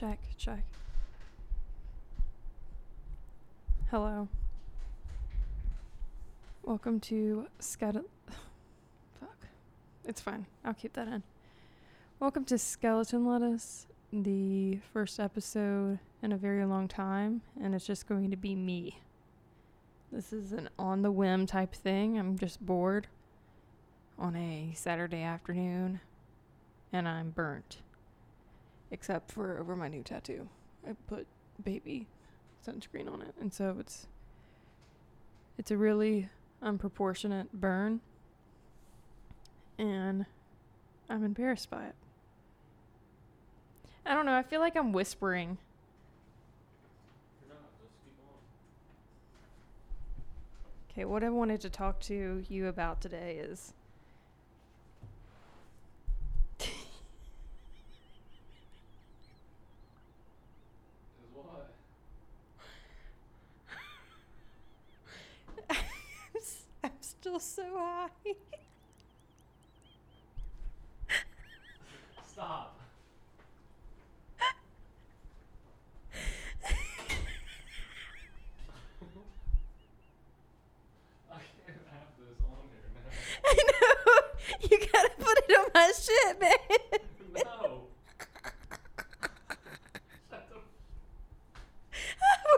Check, check. Hello. Welcome to Skeleton. Fuck. It's fine. I'll keep that in. Welcome to Skeleton Lettuce, the first episode in a very long time, and it's just going to be me. This is an on the whim type thing. I'm just bored on a Saturday afternoon, and I'm burnt except for over my new tattoo. I put baby sunscreen on it, and so it's it's a really unproportionate burn, and I'm embarrassed by it. I don't know. I feel like I'm whispering. Okay, what I wanted to talk to you about today is Is what? I'm still so high. Stop. I can't have this on here now. I know. You gotta put it on my shit, man. No. Shut the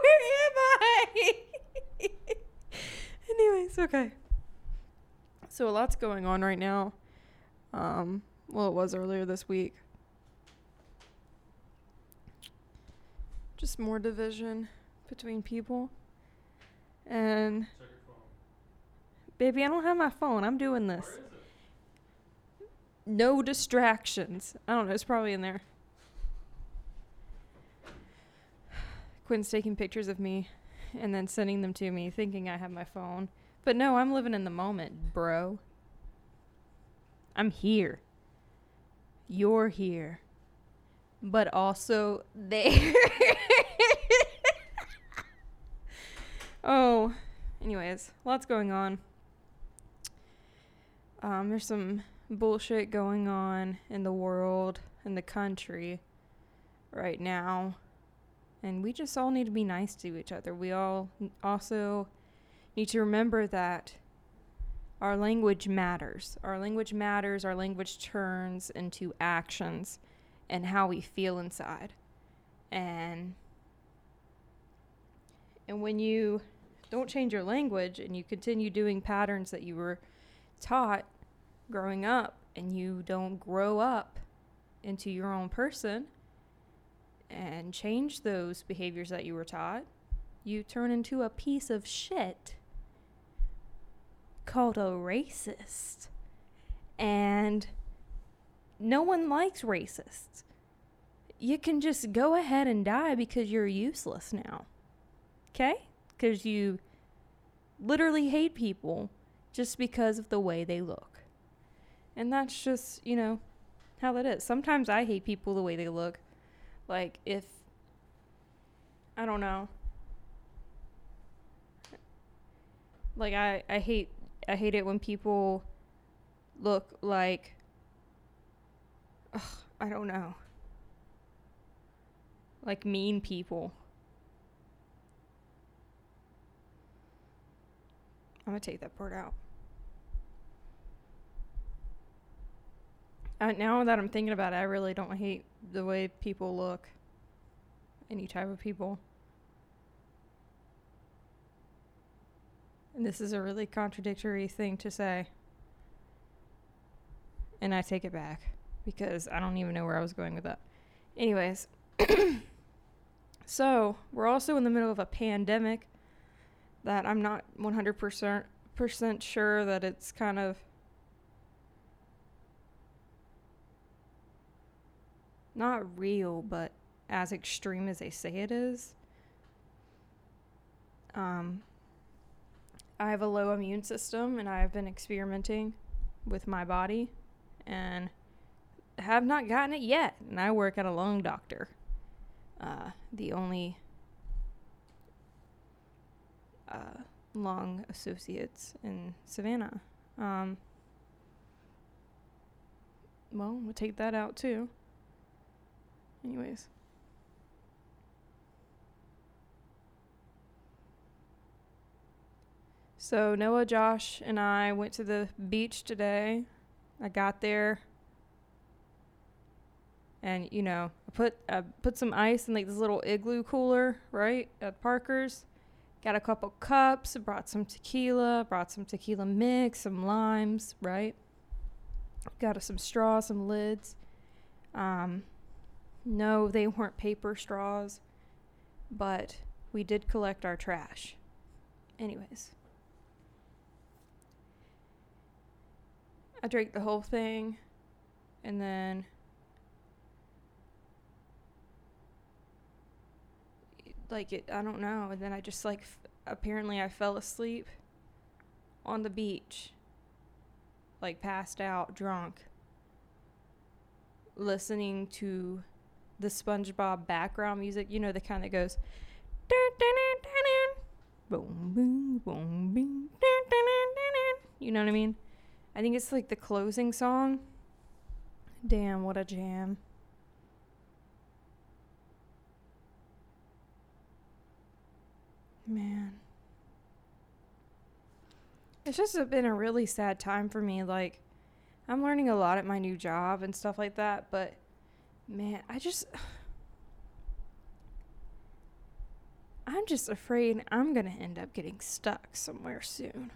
Where am I? Anyways, okay. So a lot's going on right now. Um, well, it was earlier this week. Just more division between people. And Check your phone. baby, I don't have my phone. I'm doing this. Where is it? No distractions. I don't know. It's probably in there. Quinn's taking pictures of me and then sending them to me, thinking I have my phone. But no, I'm living in the moment, bro. I'm here. You're here. But also there. oh, anyways, lots going on. Um, there's some bullshit going on in the world, in the country right now. And we just all need to be nice to each other. We all also need to remember that our language matters. Our language matters. Our language turns into actions and how we feel inside. And and when you don't change your language and you continue doing patterns that you were taught growing up and you don't grow up into your own person and change those behaviors that you were taught, you turn into a piece of shit called a racist. And no one likes racists. You can just go ahead and die because you're useless now. Okay? Because you literally hate people just because of the way they look. And that's just, you know, how that is. Sometimes I hate people the way they look. Like, if, I don't know. Like, I, I hate, I hate it when people look like, ugh, I don't know. Like mean people. I'm gonna take that part out. Uh, now that I'm thinking about it, I really don't hate the way people look. Any type of people. This is a really contradictory thing to say. And I take it back because I don't even know where I was going with that. Anyways, so we're also in the middle of a pandemic that I'm not 100% sure that it's kind of not real, but as extreme as they say it is. Um, I have a low immune system, and I've been experimenting with my body, and have not gotten it yet. And I work at a lung doctor, uh, the only uh, lung associates in Savannah. Um, well, we'll take that out too. Anyways, So Noah, Josh, and I went to the beach today. I got there, and you know, I put I put some ice in like this little igloo cooler, right at Parker's. Got a couple cups. Brought some tequila. Brought some tequila mix, some limes, right. Got us some straws, some lids. Um, no, they weren't paper straws, but we did collect our trash. Anyways. I drank the whole thing and then like it I don't know and then I just like f- apparently I fell asleep on the beach like passed out drunk listening to the SpongeBob background music you know the kind that goes boom boom boom boom you know what I mean I think it's like the closing song. Damn, what a jam. Man. It's just been a really sad time for me. Like, I'm learning a lot at my new job and stuff like that, but man, I just. I'm just afraid I'm going to end up getting stuck somewhere soon.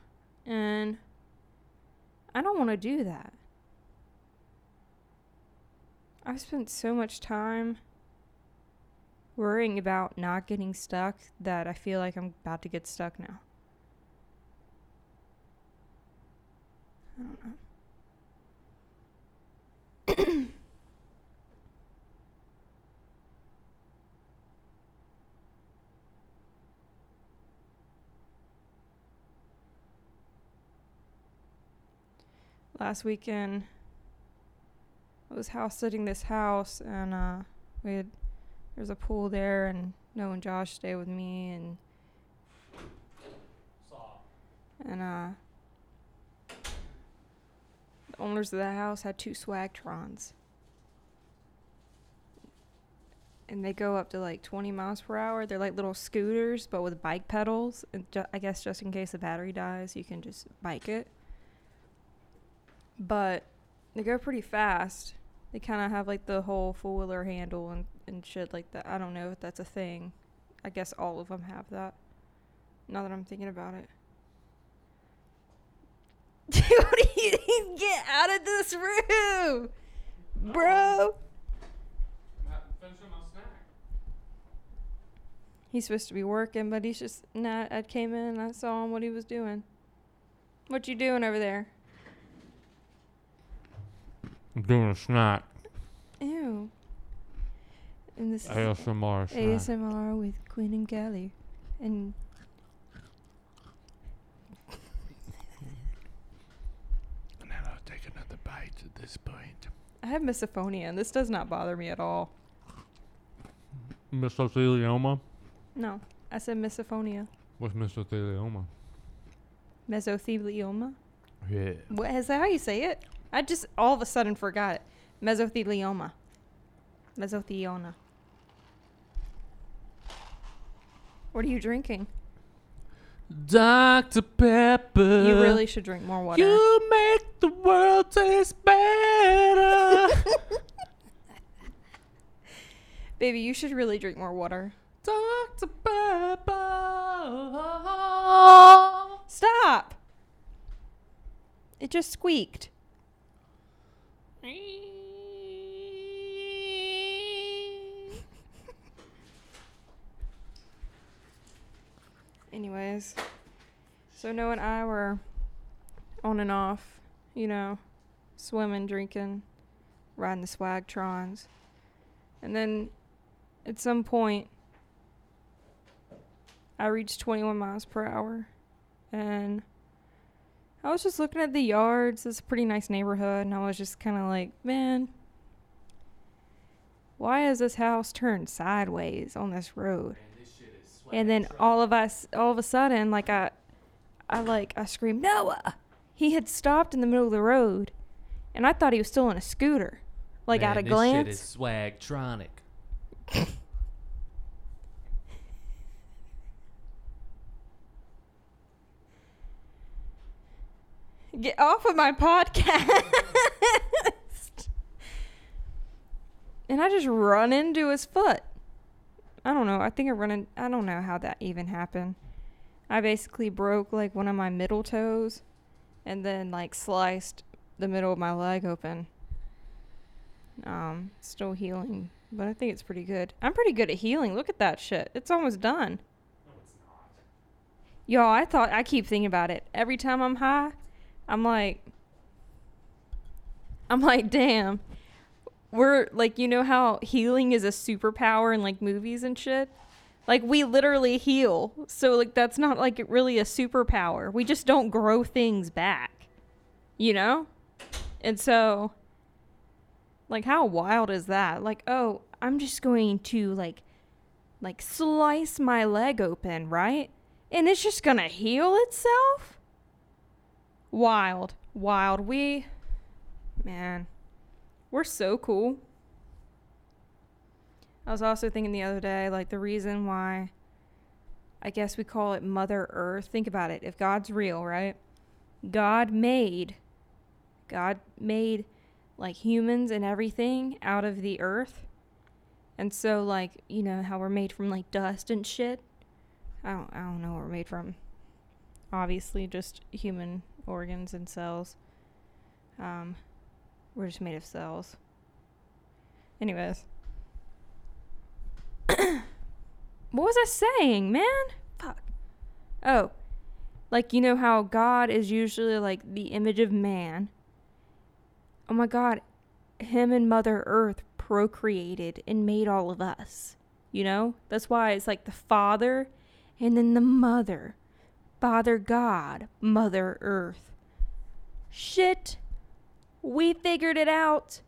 And I don't want to do that. I've spent so much time worrying about not getting stuck that I feel like I'm about to get stuck now. I don't know. Last weekend. I was house sitting this house and uh we had there's a pool there and Noah and Josh stay with me and and uh the owners of the house had two swagtrons. And they go up to like 20 miles per hour. They're like little scooters but with bike pedals. And ju- i guess just in case the battery dies you can just bike it but they go pretty fast they kind of have like the whole four-wheeler handle and, and shit like that i don't know if that's a thing i guess all of them have that now that i'm thinking about it Dude, what do you? Get out of this room, bro. I'm ha- finishing my snack. He's supposed to be working, but he's just not. I came in and I saw him what he was doing. What you doing over there? I'm doing a snack. Ew. And this is ASMR snack. ASMR with Quinn and Kelly, and And then I'll take another bite at this point. I have misophonia, and this does not bother me at all. Mesothelioma? No, I said misophonia, What's mesothelioma? mesothelioma. Yeah. What is that? How you say it? I just all of a sudden forgot it. Mesothelioma. Mesothelioma. What are you drinking? Dr. Pepper. you really should drink more water. You make the world taste better. Baby, you should really drink more water. Dr. Pepper. Stop! It just squeaked. Anyways, so Noah and I were on and off, you know, swimming, drinking, riding the swagtrons. And then at some point, I reached 21 miles per hour. And I was just looking at the yards. It's a pretty nice neighborhood. And I was just kind of like, man, why is this house turned sideways on this road? and then all of us all of a sudden like i i like i screamed noah he had stopped in the middle of the road and i thought he was still on a scooter like at a glance This shit is swagtronic. Get off of my podcast. and I just run into his foot. I don't know. I think I run in. I don't know how that even happened. I basically broke like one of my middle toes and then like sliced the middle of my leg open. Um, still healing, but I think it's pretty good. I'm pretty good at healing. Look at that shit. It's almost done. No, it's not. Y'all, I thought I keep thinking about it. Every time I'm high, I'm like I'm like, damn. We're like you know how healing is a superpower in like movies and shit? Like we literally heal. So like that's not like really a superpower. We just don't grow things back. You know? And so like how wild is that? Like, oh, I'm just going to like like slice my leg open, right? And it's just to heal itself? Wild. Wild. We man, we're so cool. I was also thinking the other day, like the reason why I guess we call it Mother Earth. Think about it. If God's real, right? God made, God made like humans and everything out of the earth. And so, like, you know, how we're made from like dust and shit. I don't, I don't know what we're made from. Obviously, just human organs and cells. Um, we're just made of cells. Anyways. what was I saying, man? Fuck. Oh. Like, you know how God is usually like the image of man. Oh my God. Him and Mother Earth procreated and made all of us. You know? That's why it's like the Father and then the Mother. Father God, Mother Earth. Shit. We figured it out.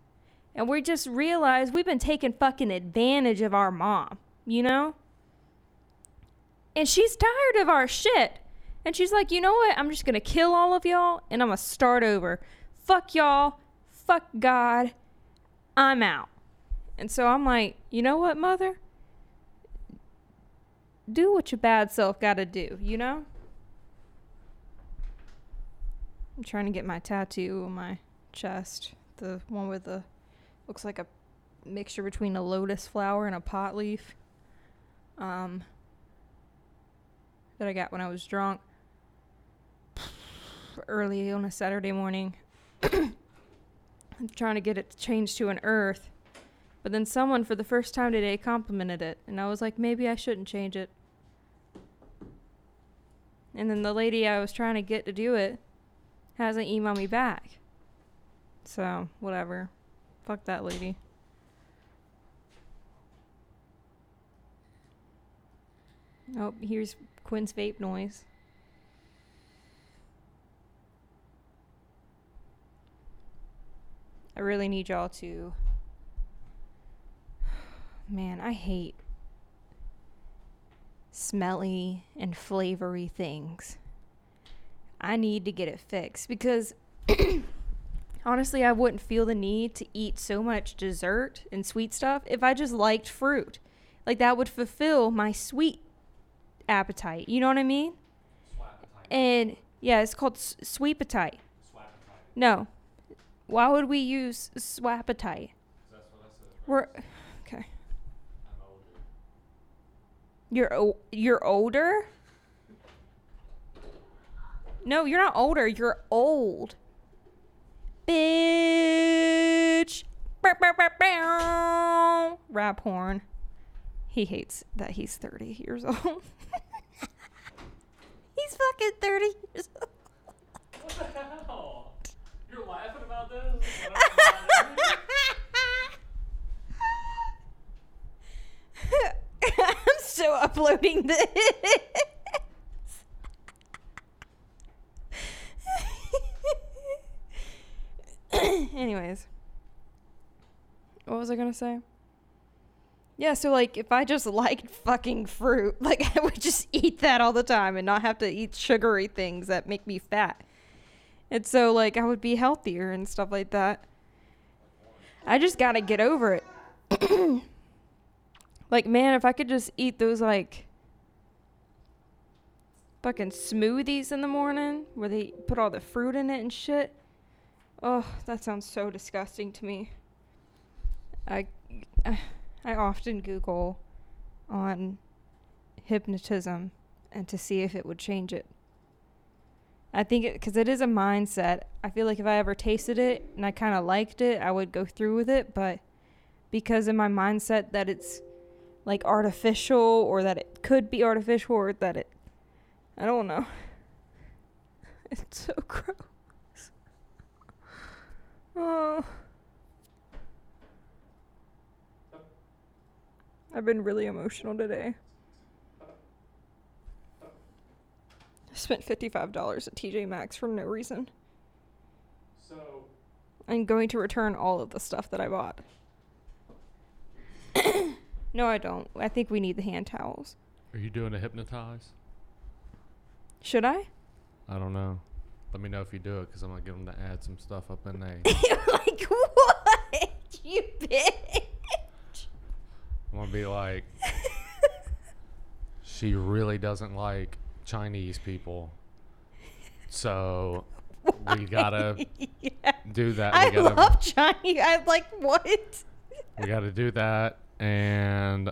And we just realized we've been taking fucking advantage of our mom, you know? And she's tired of our shit. And she's like, you know what? I'm just gonna kill all of y'all and I'm gonna start over. Fuck y'all. Fuck God. I'm out. And so I'm like, you know what, mother? Do what your bad self gotta do, you know? I'm trying to get my tattoo on my chest. The one with the looks like a mixture between a lotus flower and a pot leaf. Um that I got when I was drunk early on a Saturday morning. I'm trying to get it changed to an earth. But then someone for the first time today complimented it, and I was like, maybe I shouldn't change it. And then the lady I was trying to get to do it hasn't emailed me back. So, whatever. Fuck that lady. Oh, here's Quinn's vape noise. I really need y'all to. Man, I hate smelly and flavory things. I need to get it fixed because honestly, I wouldn't feel the need to eat so much dessert and sweet stuff if I just liked fruit. Like that would fulfill my sweet appetite. You know what I mean? And yeah, it's called s- sweet appetite. No. Why would we use swapatite? We're okay. You're o- you're older? No, you're not older. You're old. Bitch. Bow, bow, bow. Rap horn. He hates that he's 30 years old. he's fucking 30 years old. What the hell? You're laughing about this? I'm still uploading this. Anyways, what was I gonna say? Yeah, so like if I just liked fucking fruit, like I would just eat that all the time and not have to eat sugary things that make me fat. And so like I would be healthier and stuff like that. I just gotta get over it. like man, if I could just eat those like fucking smoothies in the morning where they put all the fruit in it and shit. Oh, that sounds so disgusting to me. I I often Google on hypnotism and to see if it would change it. I think it because it is a mindset. I feel like if I ever tasted it and I kind of liked it, I would go through with it. But because in my mindset that it's like artificial or that it could be artificial or that it, I don't know. It's so gross. Oh. I've been really emotional today. I spent $55 at TJ Maxx for no reason. So, I'm going to return all of the stuff that I bought. no, I don't. I think we need the hand towels. are you doing a hypnotize? Should I? I don't know. Let me know if you do it because I'm gonna get them to add some stuff up in there. like what? You bitch. I'm gonna be like, she really doesn't like Chinese people, so we gotta yeah. do that. I we gotta, love Chinese. I'm like, what? we gotta do that, and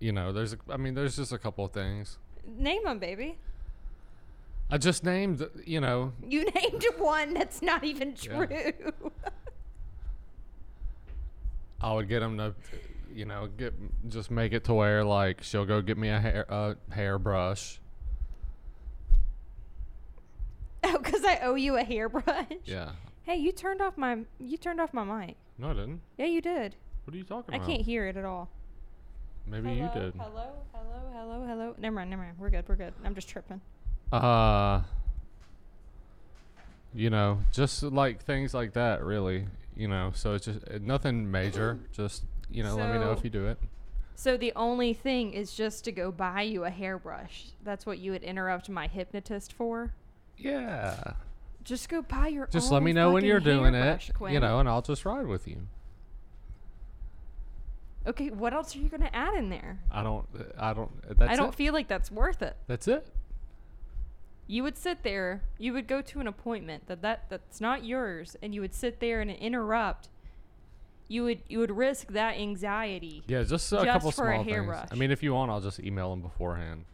you know, there's, a, I mean, there's just a couple of things. Name them, baby. I just named, you know, You named one that's not even Yeah. true. I would get them to, you know, get just make it to where like she'll go get me a hair a hairbrush. oh, because I owe you a hairbrush. Yeah. Hey, you turned off my you turned off my mic. No, I didn't. Yeah, you did. What are you talking I about? I can't hear it at all. Maybe hello, you did. Hello, hello, hello, hello. Never mind, never mind. We're good. We're good. I'm just tripping. Uh, you know, just like things like that, really. You know, so it's just uh, nothing major. Just you know, let me know if you do it. So the only thing is just to go buy you a hairbrush. That's what you would interrupt my hypnotist for. Yeah. Just go buy your. Just own let me know when fucking you're doing it. hairbrush, You Quinn. know, and I'll just ride with you. Okay, what else are you gonna add in there? I don't. I don't. That's I don't it. feel like that's worth it. That's it. You would sit there. You would go to an appointment that, that that's not yours, and you would sit there and interrupt. You would you would risk that anxiety. Yeah, just a Just couple for a small things. hairbrush. I mean, if you want, I'll just email them beforehand.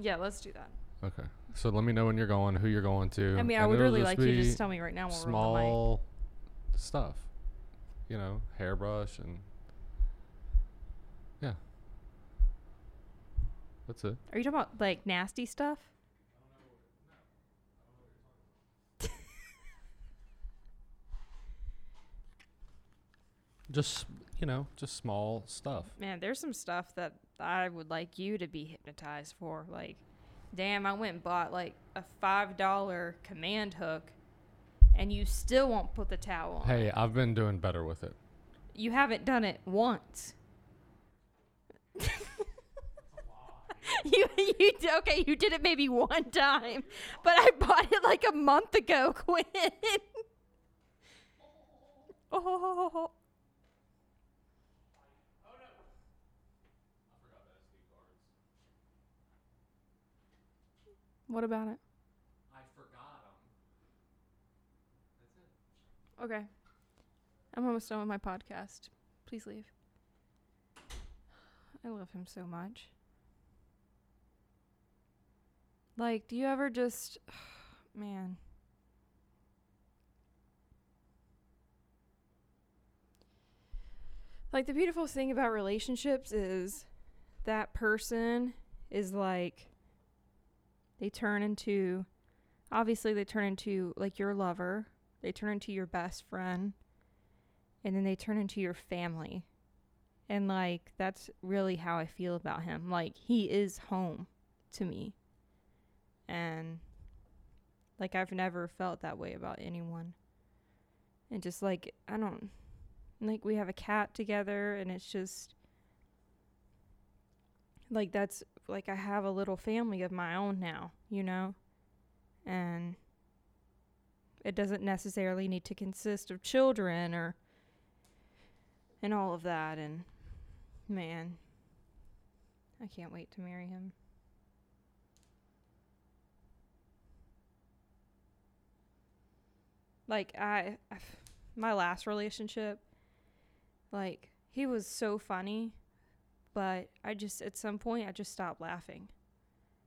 Yeah, let's do that. Okay. So let me know when you're going, who you're going to. I mean, I would really like you to just tell me right now when we're on the mic. small stuff. You know, hairbrush and yeah. That's it. Are you talking about like nasty stuff? Just you know, just small stuff. Man, there's some stuff that I would like you to be hypnotized for. Like, damn, I went and bought like a five dollar command hook, and you still won't put the towel on. Hey, I've been doing better with it. You haven't done it once. you you okay? You did it maybe one time, but I bought it like a month ago, Quinn. oh. What about it? I forgot them. Okay. I'm almost done with my podcast. Please leave. I love him so much. Like, do you ever just. Man. Like, the beautiful thing about relationships is that person is like. They turn into. Obviously, they turn into, like, your lover. They turn into your best friend. And then they turn into your family. And like that's really how i feel about him. Like he is home to me. And like i've never felt that way about anyone. And just like i don't like we have a cat together and it's just like that's like I have a little family of my own now, you know? And it doesn't necessarily need to consist of children or and all of that and man I can't wait to marry him. Like I, my last relationship like he was so funny but I just at some point I just stopped laughing.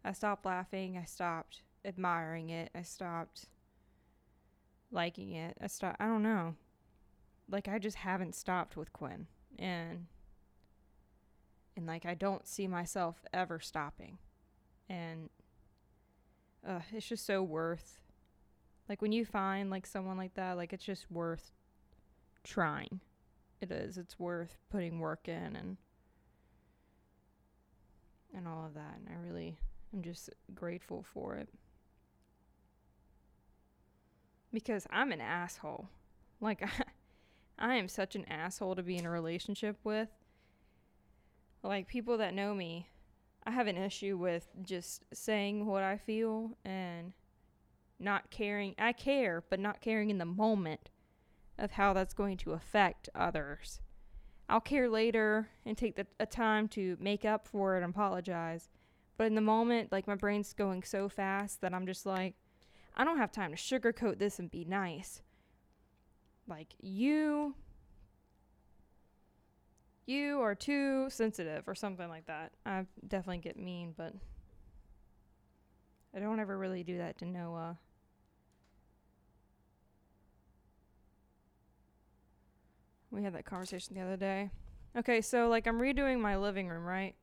I stopped laughing. I stopped admiring it. I stopped liking it. I stopped. I don't know. Like I just haven't stopped with Quinn, and and like I don't see myself ever stopping, and uh, it's just so worth. Like when you find like someone like that, like it's just worth trying. It is. It's worth putting work in and and all of that. And I really am just grateful for it. Because I'm an asshole. Like I, I am such an asshole to be in a relationship with. Like people that know me, I have an issue with just saying what I feel and not caring. I care, but not caring in the moment of how that's going to affect others. I'll care later and take the, a time to make up for it and apologize. But in the moment, like my brain's going so fast that I'm just like, I don't have time to sugarcoat this and be nice. Like, you. You are too sensitive or something like that. I definitely get mean, but I don't ever really do that to Noah. We had that conversation the other day. Okay, so like I'm redoing my living room, right?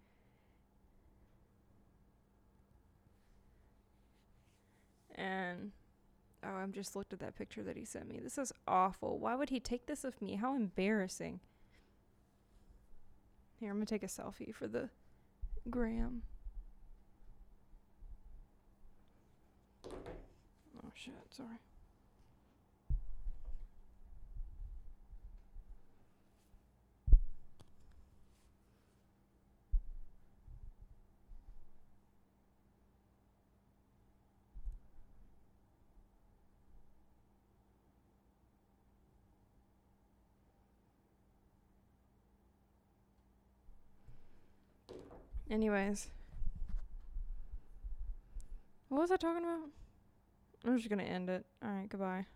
And oh, I'm just looked at that picture that he sent me. This is awful. Why would he take this of me? How embarrassing. Here, I'm gonna take a selfie for the gram. Oh shit, sorry. Anyways. What was I talking about? I'm just gonna end it. Alright, goodbye.